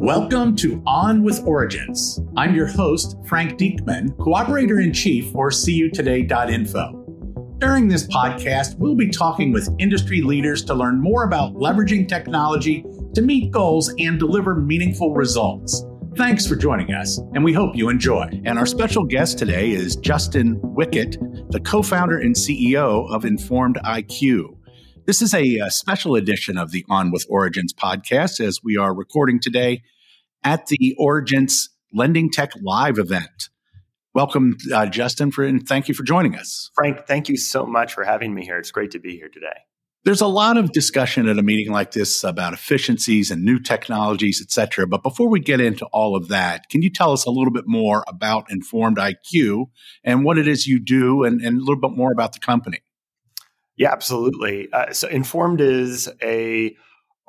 Welcome to On with Origence. I'm your host, Frank Diekmann, Cooperator in Chief for CUtoday.info. During this podcast, we'll be talking with industry leaders to learn more about leveraging technology to meet goals and deliver meaningful results. Thanks for joining us, and we hope you enjoy. And our special guest today is Justin Wickett, the co founder and CEO of Informed IQ. This is a, a, special edition of the On with Origence podcast as we are recording today at the Origence Lending Tech Live event. Welcome, uh, Justin, for, and thank you for joining us. Frank, thank you so much for having me here. It's great to be here today. There's a lot of discussion at a meeting like this about efficiencies and new technologies, et cetera. But before we get into all of that, can you tell us a little bit more about Informed IQ and what it is you do and, and a little bit more about the company? Yeah, absolutely. Uh, so Informed is a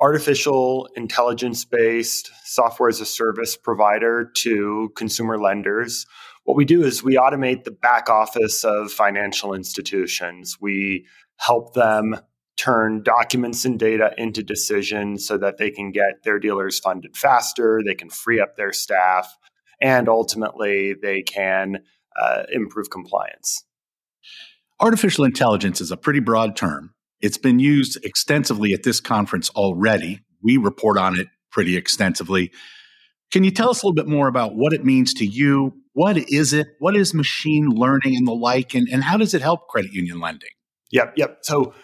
artificial intelligence based software as a service provider to consumer lenders. What we do is we automate the back office of financial institutions. We help them turn documents and data into decisions so that they can get their dealers funded faster, they can free up their staff, and ultimately they can uh, improve compliance. Artificial intelligence is a pretty broad term. It's been used extensively at this conference already. We report on it pretty extensively. Can you tell us a little bit more about what it means to you? What is it? What is machine learning and the like? And, and how does it help credit union lending? Yep, yep. So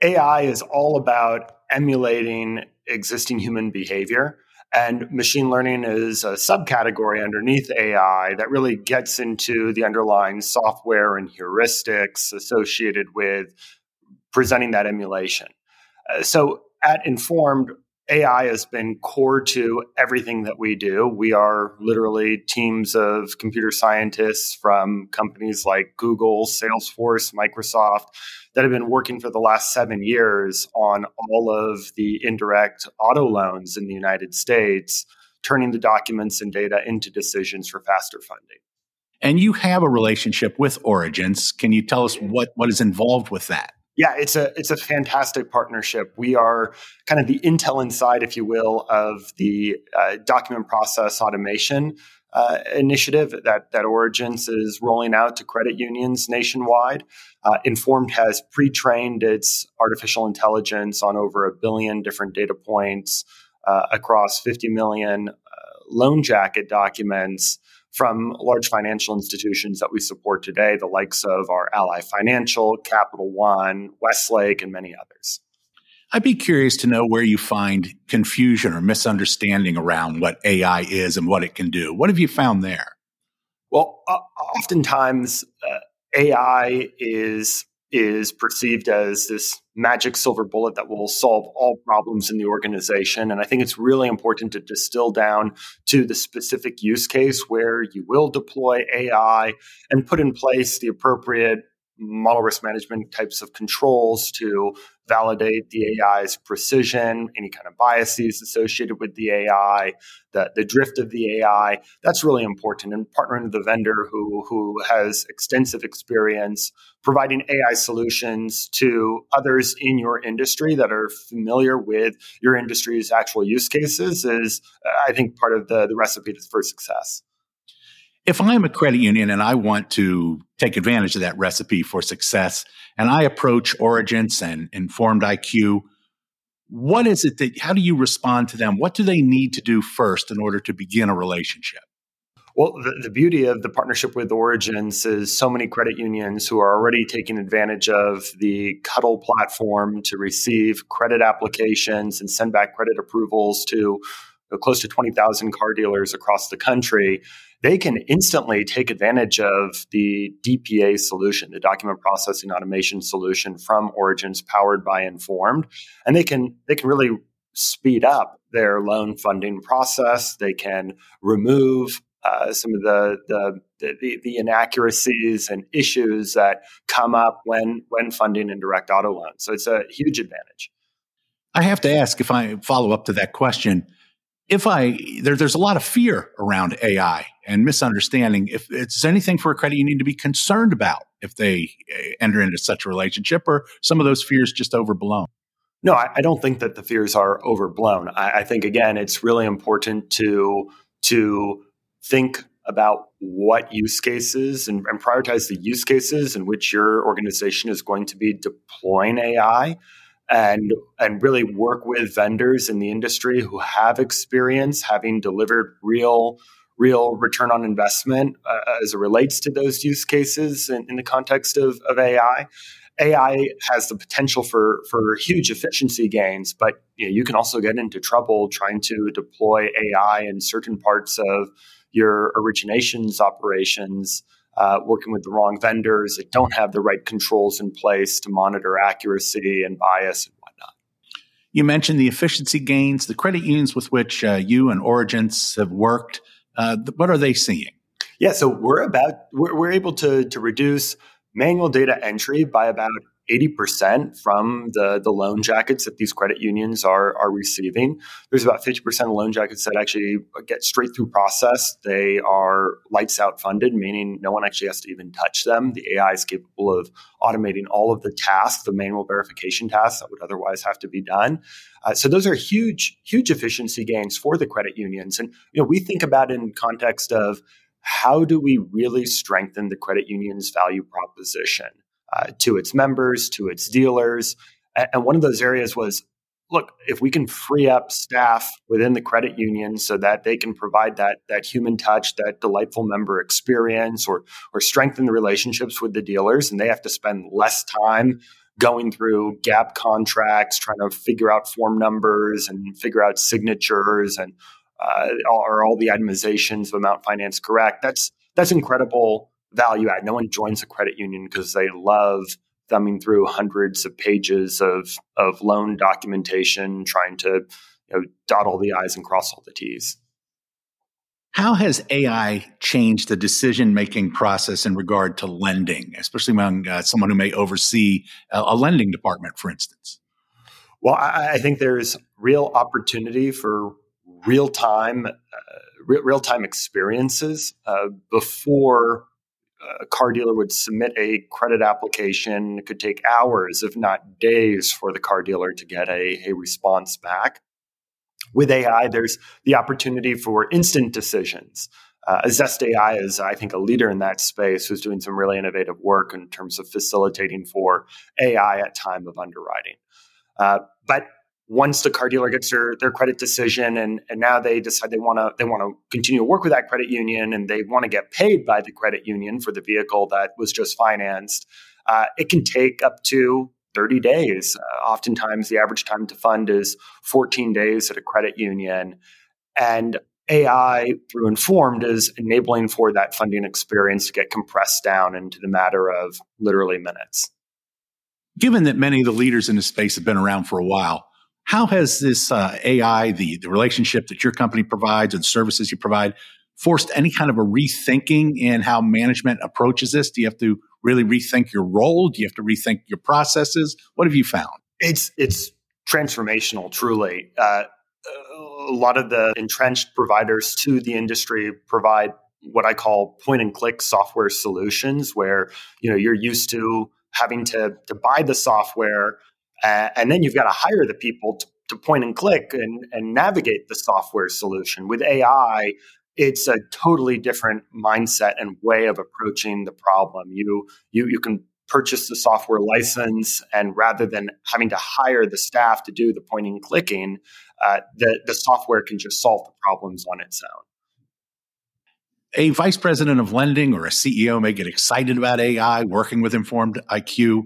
AI is all about emulating existing human behavior. And machine learning is a subcategory underneath AI that really gets into the underlying software and heuristics associated with presenting that emulation. Uh, so at Informed, AI has been core to everything that we do. We are literally teams of computer scientists from companies like Google, Salesforce, Microsoft that have been working for the last seven years on all of the indirect auto loans in the United States, turning the documents and data into decisions for faster funding. And you have a relationship with Origence. Can you tell us what, what is involved with that? Yeah, it's a it's a fantastic partnership. We are kind of the Intel inside, if you will, of the uh, document process automation uh, initiative that that Origence is rolling out to credit unions nationwide. Uh, Informed has pre-trained its artificial intelligence on over a billion different data points uh, across 50 million uh, loan jacket documents from large financial institutions that we support today, the likes of our Ally Financial, Capital One, Westlake, and many others. I'd be curious to know where you find confusion or misunderstanding around what AI is and what it can do. What have you found there? Well, uh, oftentimes uh, AI is is perceived as this magic silver bullet that will solve all problems in the organization. And I think it's really important to distill down to the specific use case where you will deploy AI and put in place the appropriate model risk management types of controls to validate the AI's precision, any kind of biases associated with the AI, the, the drift of the AI. That's really important. And partnering with a vendor who, who has extensive experience providing AI solutions to others in your industry that are familiar with your industry's actual use cases is, I think, part of the, the recipe for success if I'm a credit union and I want to take advantage of that recipe for success and I approach Origence and Informed IQ, what is it that, how do you respond to them? What do they need to do first in order to begin a relationship? Well, the, the, beauty of the partnership with Origence is so many credit unions who are already taking advantage of the CUDL platform to receive credit applications and send back credit approvals to close to 20,000 car dealers across the country they can instantly take advantage of the DPA solution, the document processing automation solution from Origence powered by Informed, and they can they can really speed up their loan funding process. They can remove uh, some of the, the the, the inaccuracies and issues that come up when when funding indirect auto loans. So it's a huge advantage. I have to ask if I follow up to that question if I there, there's a lot of fear around AI and misunderstanding. If it's anything for a credit union to be concerned about if they eh, enter into such a relationship, or some of those fears just overblown. No, I, I don't think that the fears are overblown. I, I think again, it's really important to to think about what use cases and, and, prioritize the use cases in which your organization is going to be deploying AI and and really work with vendors in the industry who have experience having delivered real real return on investment uh, as it relates to those use cases in, in the context of, of AI. AI has the potential for for huge efficiency gains, but you, know, you can also get into trouble trying to deploy AI in certain parts of your originations operations, uh, working with the wrong vendors that don't have the right controls in place to monitor accuracy and bias and whatnot. You mentioned the efficiency gains, the credit unions with which uh, you and Origence have worked. Uh, what are they seeing? Yeah, so we're about we're, we're able to to reduce manual data entry by about 80% from the, the loan jackets that these credit unions are, are receiving. There's about 50% of loan jackets that actually get straight through process. They are lights out funded, meaning no one actually has to even touch them. The AI is capable of automating all of the tasks, the manual verification tasks that would otherwise have to be done. Uh, so those are huge, huge efficiency gains for the credit unions. And you know, we think about in context of how do we really strengthen the credit union's value proposition? Uh, to its members, to its dealers. And one of those areas was look, if we can free up staff within the credit union so that they can provide that, that human touch, that delightful member experience, or, or strengthen the relationships with the dealers, and they have to spend less time going through gap contracts, trying to figure out form numbers and figure out signatures and uh, are all the itemizations of amount finance correct? That's that's incredible value add. No one joins a credit union because they love thumbing through hundreds of pages of of loan documentation, trying to you know, dot all the i's and cross all the t's. How has AI changed the decision making process in regard to lending, especially among uh, someone who may oversee a, a, lending department, for instance? Well, I, I think there's real opportunity for real time, uh, re- real time experiences uh, before a car dealer would submit a credit application. It could take hours, if not days, for the car dealer to get a, a response back. With AI, there's the opportunity for instant decisions. Uh, Zest AI is, I think, a leader in that space who's doing some really innovative work in terms of facilitating for AI at time of underwriting. Uh, but once the car dealer gets their, their credit decision and, and now they decide they want to they want to continue to work with that credit union and they want to get paid by the credit union for the vehicle that was just financed uh, it can take up to 30 days. Uh, oftentimes the average time to fund is 14 days at a credit union. And ai through informed is enabling for that funding experience to get compressed down into the matter of literally minutes. Given that many of the leaders in the space have been around for a while how has this uh, AI, the, the relationship that your company provides and services you provide, forced any kind of a rethinking in how management approaches this? Do you have to really rethink your role? Do you have to rethink your processes? What have you found? It's it's transformational, truly. Uh, a lot of the entrenched providers to the industry provide what I call point and click software solutions, where you know you're used to having to to buy the software uh, and then you've got to hire the people to, to point and click and, and navigate the software solution. With AI, it's a totally different mindset and way of approaching the problem. You you you can purchase the software license, and rather than having to hire the staff to do the pointing and clicking, uh, the the software can just solve the problems on its own. A vice president of lending or a CEO may get excited about AI, working with Informed IQ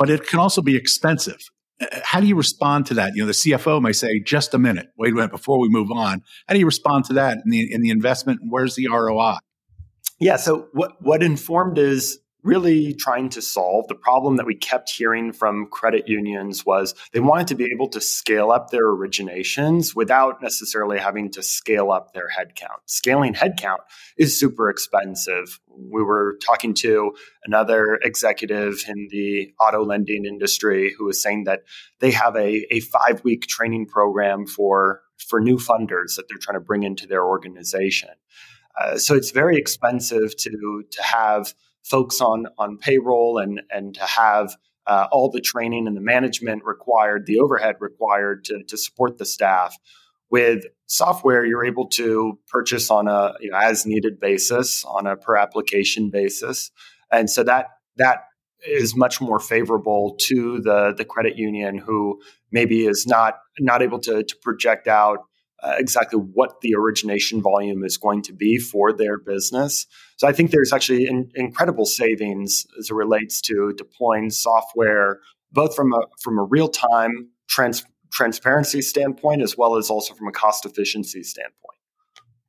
but it can also be expensive. Uh, how do you respond to that? You know, the CFO may say, "Just a minute, wait a minute before we move on." How do you respond to that in the in the investment? Where's the ROI? Yeah. So what what informed is really trying to solve the problem that we kept hearing from credit unions was they wanted to be able to scale up their originations without necessarily having to scale up their headcount. Scaling headcount is super expensive. We were talking to another executive in the auto lending industry who was saying that they have a, a five week training program for, for new funders that they're trying to bring into their organization. Uh, so it's very expensive to to have folks on on payroll and and to have uh, all the training and the management required, the overhead required to, to support the staff. With software, you're able to purchase on a you know, as needed basis, on a per application basis, and so that that is much more favorable to the the credit union who maybe is not not able to to project out uh, exactly what the origination volume is going to be for their business. So I think there's actually in, incredible savings as it relates to deploying software, both from a from a real time trans, transparency standpoint as well as also from a cost efficiency standpoint.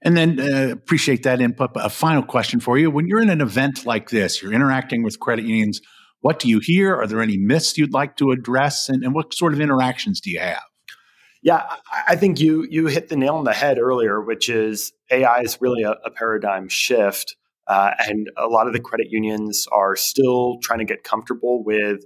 And then uh, appreciate that input. But A final question for you: When you're in an event like this, you're interacting with credit unions. What do you hear? Are there any myths you'd like to address? And, and what sort of interactions do you have? Yeah, I think you you hit the nail on the head earlier, which is AI is really a, a paradigm shift, uh, and a lot of the credit unions are still trying to get comfortable with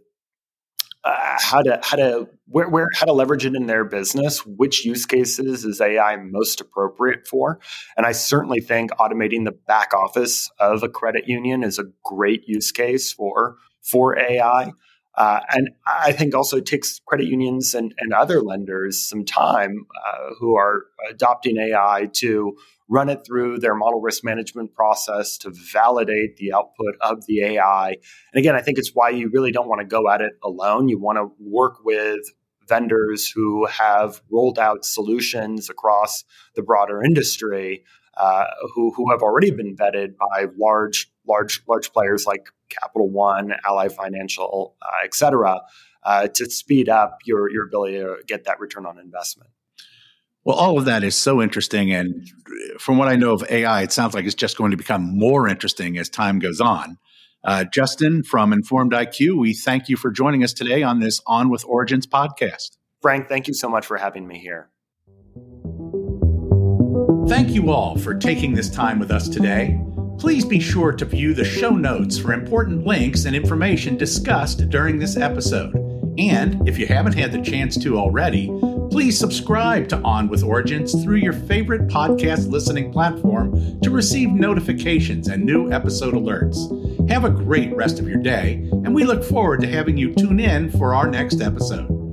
uh, how to how to where, where how to leverage it in their business. Which use cases is AI most appropriate for? And I certainly think automating the back office of a credit union is a great use case for for AI. Uh, and I think also takes credit unions and, and other lenders some time uh, who are adopting AI to run it through their model risk management process to validate the output of the AI. And again, I think it's why you really don't want to go at it alone. You want to work with vendors who have rolled out solutions across the broader industry uh, who, who have already been vetted by large large large players like Capital One, Ally Financial, uh, et cetera, uh, to speed up your your ability to get that return on investment. Well, all of that is so interesting, and from what I know of AI, it sounds like it's just going to become more interesting as time goes on. Uh, Justin from Informed IQ, we thank you for joining us today on this On with Origence podcast. Frank, thank you so much for having me here. Thank you all for taking this time with us today. Please be sure to view the show notes for important links and information discussed during this episode. And if you haven't had the chance to already, please subscribe to On with Origence through your favorite podcast listening platform to receive notifications and new episode alerts. Have a great rest of your day, and we look forward to having you tune in for our next episode.